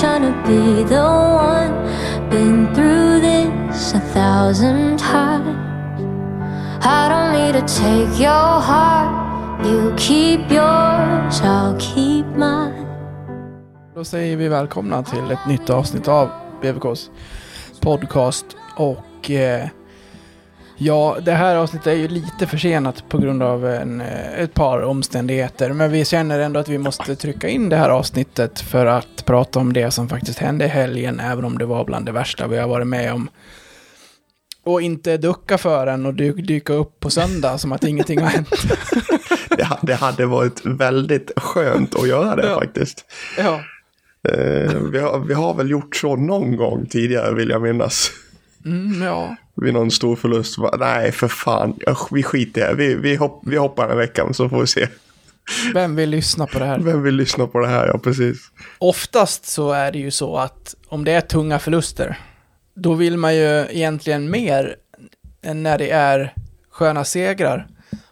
trying to be the one. Been through this a thousand times. I don't need to take your heart. You keep yours, I'll keep mine. Då säger vi välkomna till ett nytt avsnitt av BVKs podcast. Och eh, ja, det här avsnittet är ju lite försenat på grund av en, eh, ett par omständigheter. Men vi känner ändå att vi måste trycka in det här avsnittet för att prata om det som faktiskt hände i helgen, även om det var bland det värsta vi har varit med om. Och inte ducka för en och dy dyka upp på söndag som att ingenting har hänt. Det, det hade varit väldigt skönt att göra det Ja. faktiskt. ja. Eh, vi, har, vi har väl gjort så någon gång tidigare vill jag minnas. Mm, ja. Vid någon stor förlust. Bara, Nej, för fan. Usch, Vi skiter i det. Vi, vi, hopp, vi hoppar en vecka så får vi se. Vem vill lyssna på det här? Vem vill lyssna på det här? Ja, precis. Oftast så är det ju så att om det är tunga förluster, då vill man ju egentligen mer än när det är sköna segrar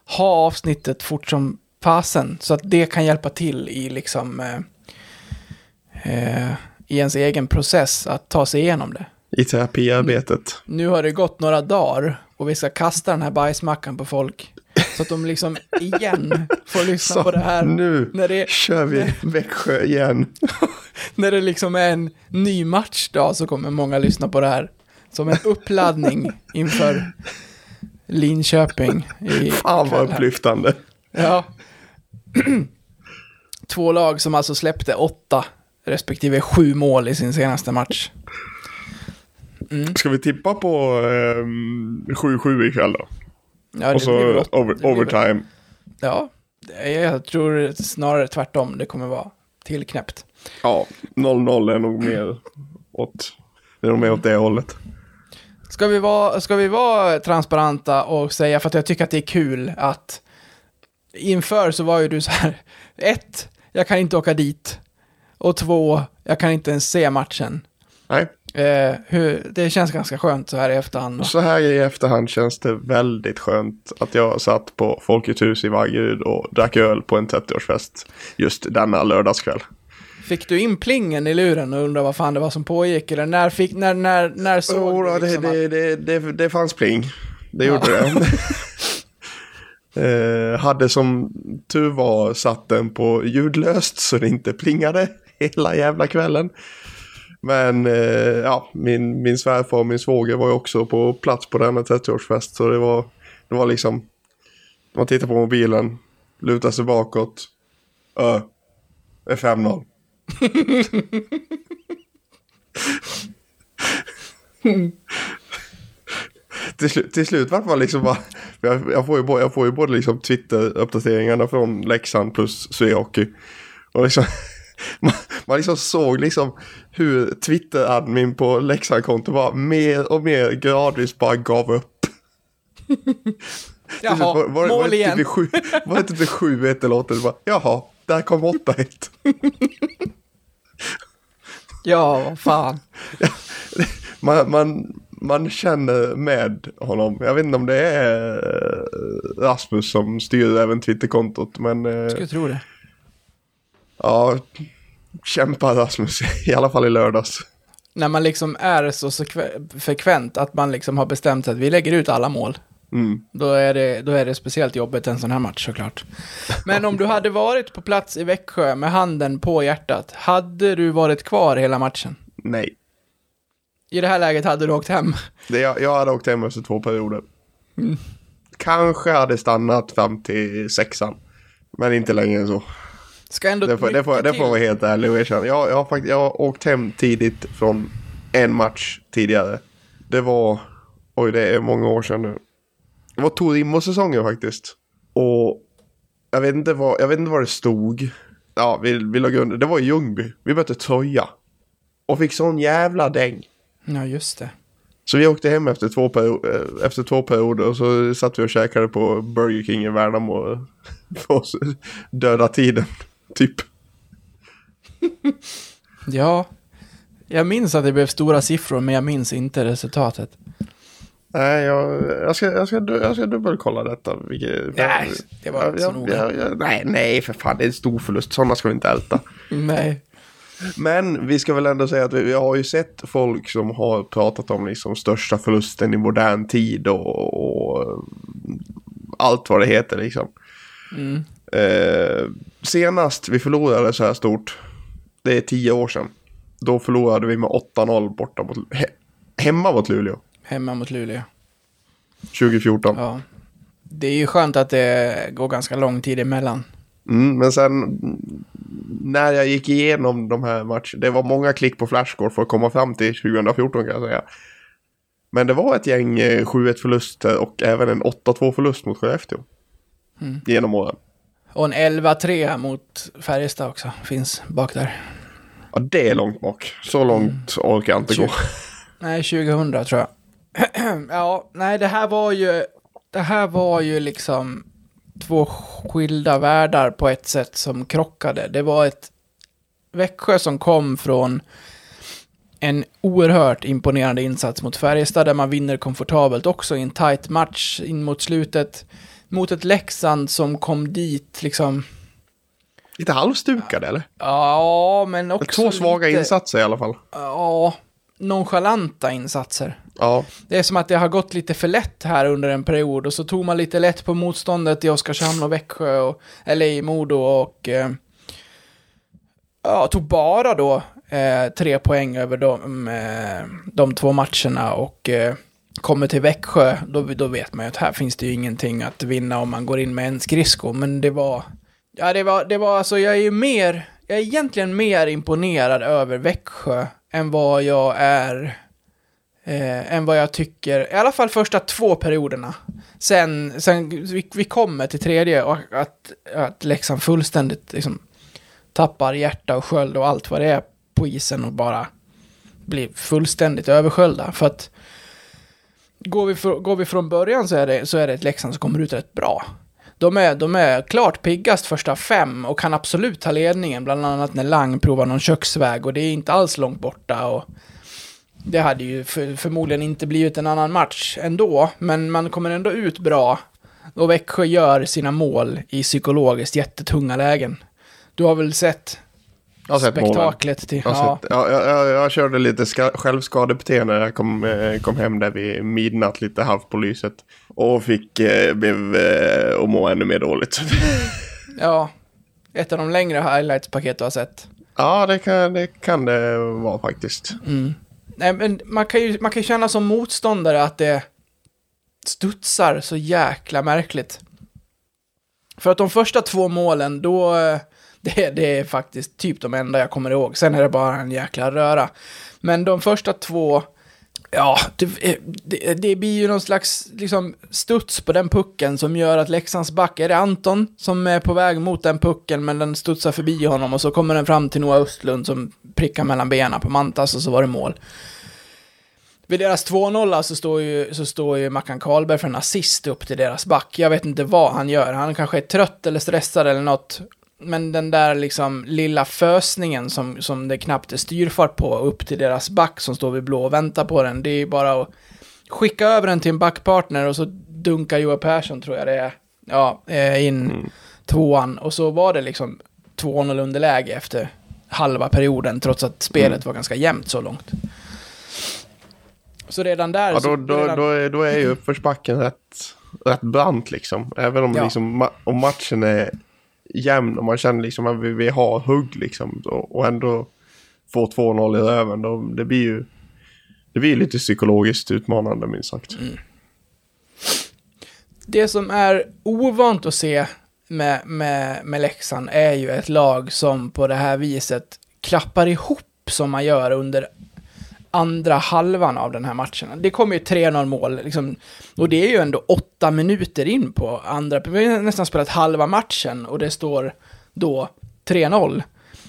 ha avsnittet fort som fasen så att det kan hjälpa till i liksom eh, eh, i ens egen process att ta sig igenom det. I terapiarbetet. Nu har det gått några dagar och vi ska kasta den här bajsmackan på folk så att de liksom igen får lyssna Så på det här. nu När det, kör vi Växjö igen. när det liksom är en ny matchdag så kommer många lyssna på det här. Som en uppladdning inför Linköping. I Fan vad upplyftande. Ja. Två lag som alltså släppte åtta respektive sju mål i sin senaste match. Ska vi tippa på ehm, 7-7 ikväll då? Ja, Och så over, overtime. Ja, jag tror snarare tvärtom. Det kommer vara tillknäppt. Ja, 0-0 är nog mer åt, det är nog mer åt det hållet. Ska vi, vara, ska vi vara transparenta och säga, för att jag tycker att det är kul att inför så var ju du så här, ett, jag kan inte åka dit. Och två, jag kan inte ens se matchen. Nej, Eh, hur, det känns ganska skönt så här i efterhand. så här i efterhand känns det väldigt skönt att jag satt på Folkets hus i Vaggeryd och drack öl på en 30-årsfest just denna lördagskväll. Fick du in plingen i luren och undrade vad fan det var som pågick? Eller när, fick, när, när, när såg Jo, du då, det, liksom det, det, det, det fanns pling. Det gjorde det. eh, hade som tur var satt den på ljudlöst så det inte plingade hela jävla kvällen. Men eh, ja, min, min svärfar och min svåger var ju också på plats på denna 30-årsfest. Så det var, det var liksom, man tittar på mobilen, lutar sig bakåt. Ö, det är 5-0. till, slut, till slut vart man liksom bara, jag, jag, får ju, både- jag får ju både liksom Twitter-uppdateringarna från Leksand plus Sveaki. Och liksom, man, man liksom såg liksom hur Twitter-admin på Leksand-konto bara mer och mer gradvis bara gav upp. Jaha, var, var, mål var, det igen. typ var det typ vid 7-1 eller 8 bara, jaha, där kom 8-1. Ja, vad fan. Man, man, man känner med honom. Jag vet inte om det är eh, Rasmus som styr även Twitterkontot. Men eh, Skulle tro det. ja, kämpa Rasmus. I alla fall i lördags. När man liksom är så sekve- frekvent att man liksom har bestämt sig att vi lägger ut alla mål. Mm. Då är, det, då är det speciellt jobbigt en sån här match såklart. Men om du hade varit på plats i Växjö med handen på hjärtat, hade du varit kvar hela matchen? Nej. I det här läget hade du åkt hem. Det, jag, jag hade åkt hem efter två perioder. Kanske hade stannat fram till sexan. Men inte längre än så. Ska ändå Det får, det får, det får vara helt ärlig och erkänna. Jag, jag, har fakt- jag har åkt hem tidigt från en match tidigare. Det var, oj det är många år sedan nu. Det var Torimo-säsongen faktiskt. Och jag vet inte vad, jag vet inte vad det stod. Ja, vi, vi låg under. Det var i Ljungby. Vi mötte Troja. Och fick sån jävla däng. Ja, just det. Så vi åkte hem efter två, peri- eh, efter två perioder och så satt vi och käkade på Burger King i Värnamo. För att döda tiden, typ. Ja, Jag minns att det blev stora siffror, men jag minns inte resultatet. Nej, jag, jag, ska, jag, ska, jag ska dubbelkolla detta. Vilket, Nej, det var inte så jag, noga. nej, nej, för fan, det är en stor förlust. Sådana ska vi inte älta. Nej. Men vi ska väl ändå säga att vi, vi har ju sett folk som har pratat om liksom största förlusten i modern tid och, och allt vad det heter liksom. Mm. Eh, senast vi förlorade så här stort, det är tio år sedan. Då förlorade vi med 8-0 borta mot, he, hemma mot Luleå. Hemma mot Luleå. 2014. Ja. Det är ju skönt att det går ganska lång tid emellan. Mm, men sen när jag gick igenom de här matcherna, det var många klick på flashscore för att komma fram till 2014 kan jag säga. Men det var ett gäng eh, 7-1 förluster och även en 8-2 förlust mot Skellefteå. Mm. Genom åren. Och en 11-3 mot Färjestad också finns bak där. Ja, det är långt bak. Så långt orkar jag inte gå. Nej, 2000 tror jag. ja, nej, det här var ju... Det här var ju liksom två skilda världar på ett sätt som krockade. Det var ett Växjö som kom från en oerhört imponerande insats mot Färjestad där man vinner komfortabelt också i en tight match in mot slutet. Mot ett Leksand som kom dit liksom... Lite halvstukade eller? Ja, men också Två svaga lite, insatser i alla fall. Ja, nonchalanta insatser. Ja, Det är som att det har gått lite för lätt här under en period och så tog man lite lätt på motståndet i Oskarshamn och Växjö, och, eller i Modo och eh, ja, tog bara då eh, tre poäng över de, eh, de två matcherna och eh, kommer till Växjö, då, då vet man ju att här finns det ju ingenting att vinna om man går in med en skridsko, men det var, ja det var, det var alltså, jag är ju mer, jag är egentligen mer imponerad över Växjö än vad jag är eh, än vad jag tycker, i alla fall första två perioderna. Sen, sen vi, vi kommer till tredje och att, att Leksand fullständigt liksom tappar hjärta och sköld och allt vad det är på isen och bara blir fullständigt översköljda. För att går vi, för, går vi från början så är, det, så är det ett Leksand som kommer ut rätt bra. De är, de är klart piggast första fem och kan absolut ta ledningen, bland annat när Lang provar någon köksväg och det är inte alls långt borta. Och det hade ju för, förmodligen inte blivit en annan match ändå, men man kommer ändå ut bra. Och Växjö gör sina mål i psykologiskt jättetunga lägen. Du har väl sett jag har sett spektaklet till... Jag, har Ja, sett, ja, jag, jag, jag körde lite ska, självskadebeteende när jag kom, eh, kom hem där vid midnatt lite halvt på lyset. Och fick, eh, blev, eh, och må ännu mer dåligt. ja. Ett av de längre highlights-paket du har sett. ja, det kan, det kan det vara faktiskt. Mm. Nej, men man kan, ju, man kan känna som motståndare att det studsar så jäkla märkligt. För att de första två målen, då... eh, Det, det är faktiskt typ de enda jag kommer ihåg. Sen är det bara en jäkla röra. Men de första två... Ja, det, det, det blir ju någon slags liksom, studs på den pucken som gör att Leksands back, är det Anton som är på väg mot den pucken men den studsar förbi honom och så kommer den fram till Noah Östlund som prickar mellan benen på Mantas och så var det mål. Vid deras 2-0 så står ju, så står ju Mackan Karlberg för en assist upp till deras back. Jag vet inte vad han gör. Han kanske är trött eller stressad eller något. Men den där liksom lilla fösningen som, som det knappt är styrfart på upp till deras back som står vid blå och väntar på den. Det är ju bara att skicka över den till en backpartner och så dunkar Joa Persson tror jag det är. Ja, eh, in Mm. tvåan. Och så var det liksom 2-0 underläge efter halva perioden trots att spelet Mm. var ganska jämnt så långt. Så redan där... Ja, då, då, redan, då, är, då är ju uppförsbacken rätt, rätt brant liksom. Även om, Ja. liksom, ma- om matchen är jämn och man känner liksom att vi, vi har hugg liksom. Och, och ändå få 2-0 i röven. Då, det blir ju det blir lite psykologiskt utmanande minst sagt. Mm. Det som är ovant att se med, med, med Leksand är ju ett lag som på det här viset klappar ihop som man gör under andra halvan av den här matchen. Det kommer ju 3-0 mål, liksom, och det är ju ändå åtta minuter in på andra. Vi har nästan spelat halva matchen och det står då 3-0.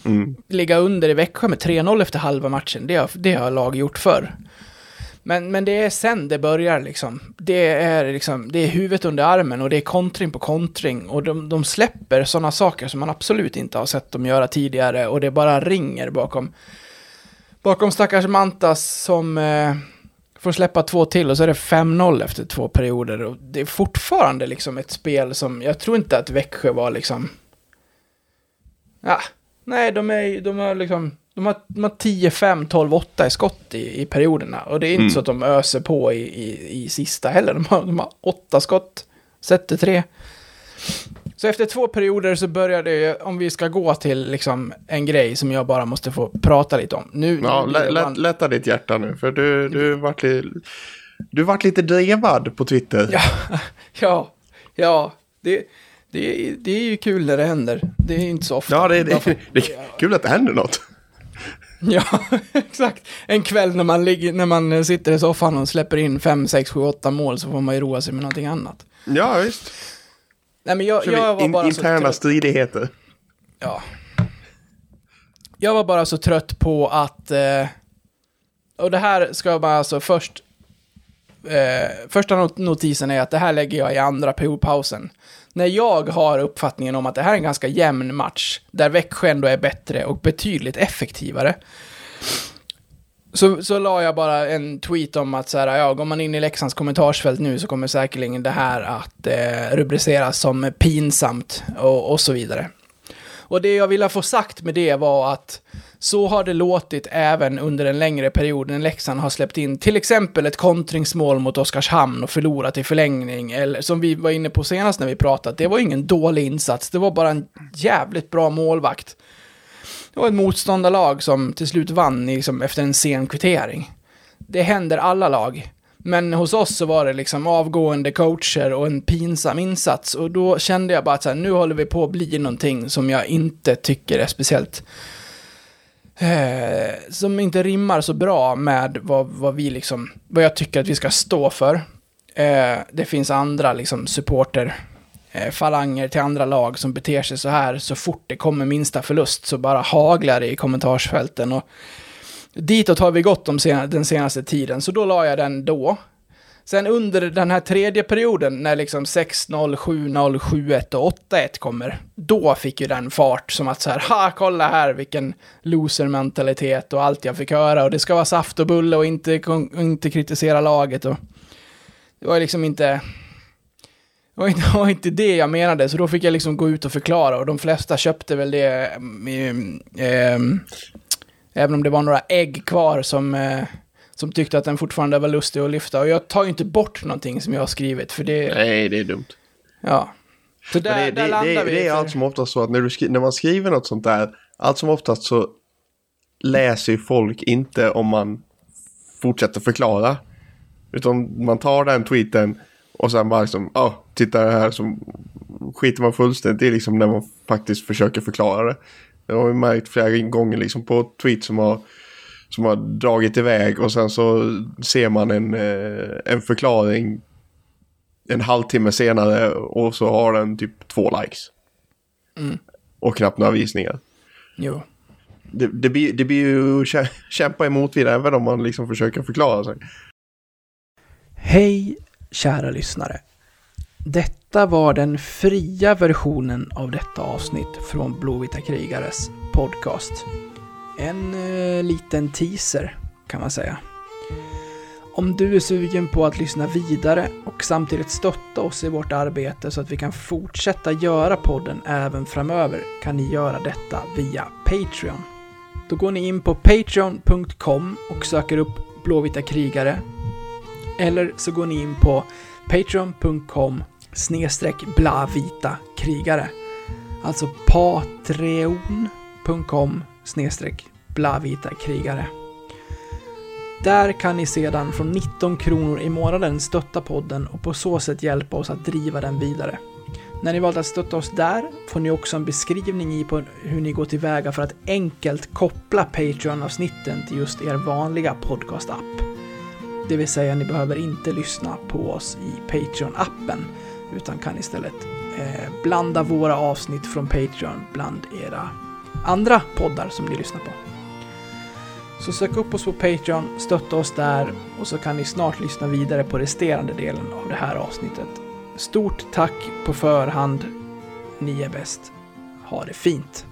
Mm. Ligga under i Växjö med 3-0 efter halva matchen, det har, det har lag gjort förr. Men, men det är sen det börjar liksom. Det är liksom, det är huvudet under armen och det är kontring på kontring. Och de, de släpper sådana saker som man absolut inte har sett dem göra tidigare och det bara ringer bakom, bakom stackars Mantas som eh, får släppa två till och så är det 5-0 efter två perioder. Och det är fortfarande liksom ett spel som, jag tror inte att Växjö var liksom... Ja, nej, de är de har liksom... De har, de har 10-5, 12-8 i skott i, i perioderna. Och det är inte Mm. så att de öser på i, i, i sista heller. De har, de har åtta skott, sätter tre. Så efter två perioder så börjar det, om vi ska gå till liksom en grej som jag bara måste få prata lite om. Nu, Ja, nu lä, lätta ditt hjärta nu, för du, du vart li, du vart lite drevad på Twitter. Ja, ja, ja. Det, det, det är ju kul när det händer. Det är inte så ofta. Ja, det, det, det är kul att det händer något. Ja, exakt. En kväll när man, ligger, när man sitter i soffan och släpper in 5, 6, 7, 8 mål så får man ju roa sig med någonting annat. Ja, visst. Nej, men jag, jag var in, bara så interna stridigheter. Ja. Jag var bara så trött på att... Eh, och det här ska man alltså först... Eh, första not- notisen är att det här lägger jag i andra periodpausen. När jag har uppfattningen om att det här är en ganska jämn match, där Växjö ändå är bättre och betydligt effektivare, så, så la jag bara en tweet om att så här, ja, går man in i Leksands kommentarsfält nu så kommer säkerligen det här att eh, rubriceras som pinsamt och, och så vidare. Och det jag ville få sagt med det var att så har det låtit även under en längre period när Leksand har släppt in till exempel ett kontringsmål mot Oskarshamn och förlorat i förlängning. Eller som vi var inne på senast när vi pratade, det var ingen dålig insats, det var bara en jävligt bra målvakt. Det var ett motståndarlag som till slut vann liksom, efter en sen kvittering. Det händer alla lag. Men hos oss så var det liksom avgående coacher och en pinsam insats. Och då kände jag bara att så här, nu håller vi på att bli någonting som jag inte tycker är speciellt... Eh, som inte rimmar så bra med vad, vad vi liksom... Vad jag tycker att vi ska stå för. Eh, det finns andra liksom supporter Eh, falanger till andra lag som beter sig så här så fort det kommer minsta förlust så bara haglar det i kommentarsfälten. Och ditåt har vi gått de sena, den senaste tiden, så då la jag den då. Sen under den här tredje perioden, när liksom 6-0, 7-0, 7-1 och 8-1 kommer, då fick ju den fart som att så här, ha, kolla här vilken loser-mentalitet och allt jag fick höra och det ska vara saft och bulle och inte, inte kritisera laget och det var liksom inte, det var inte, det var inte det jag menade, så då fick jag liksom gå ut och förklara och de flesta köpte väl det, mm, ehm, även om det var några ägg kvar som, eh, som tyckte att den fortfarande var lustig att lyfta. Och jag tar ju inte bort någonting som jag har skrivit, för det, Nej, det är dumt. ja. Så där, Men det, där det, landar det, vi. det är för- allt som oftast så att när, du skri- när man skriver något sånt där, allt som oftast så läser ju folk inte om man fortsätter förklara. Utan man tar den tweeten och sen bara liksom, ja, titta här så skiter man fullständigt i liksom när man faktiskt försöker förklara det. Det har vi märkt flera gånger liksom på tweets som har, som har dragit iväg och sen så ser man en, eh, en förklaring en halvtimme senare och så har den typ två likes. Mm. Och knappt några visningar. Jo. Det, det, blir, det blir ju kä- kämpa emot vidare även om man liksom försöker förklara sig. Hej, kära lyssnare. Detta var den fria versionen av detta avsnitt från Blåvita krigares podcast. En eh, liten teaser, kan man säga. Om du är sugen på att lyssna vidare och samtidigt stötta oss i vårt arbete så att vi kan fortsätta göra podden även framöver kan ni göra detta via Patreon. Då går ni in på patreon.com och söker upp Blåvita krigare eller så går ni in på patreon.com snedstreck blavita krigare. Alltså patreon.com snedstreck blavita krigare. Där kan ni sedan från 19 kronor i månaden stötta podden och på så sätt hjälpa oss att driva den vidare. När ni valt att stötta oss där får ni också en beskrivning i på hur ni går tillväga för att enkelt koppla Patreon-avsnitten till just er vanliga podcast-app. Det vill säga, ni behöver inte lyssna på oss i Patreon-appen, utan kan istället eh, blanda våra avsnitt från Patreon bland era andra poddar som ni lyssnar på. Så sök upp oss på Patreon, stötta oss där och så kan ni snart lyssna vidare på resterande delen av det här avsnittet. Stort tack på förhand. Ni är bäst. Ha det fint.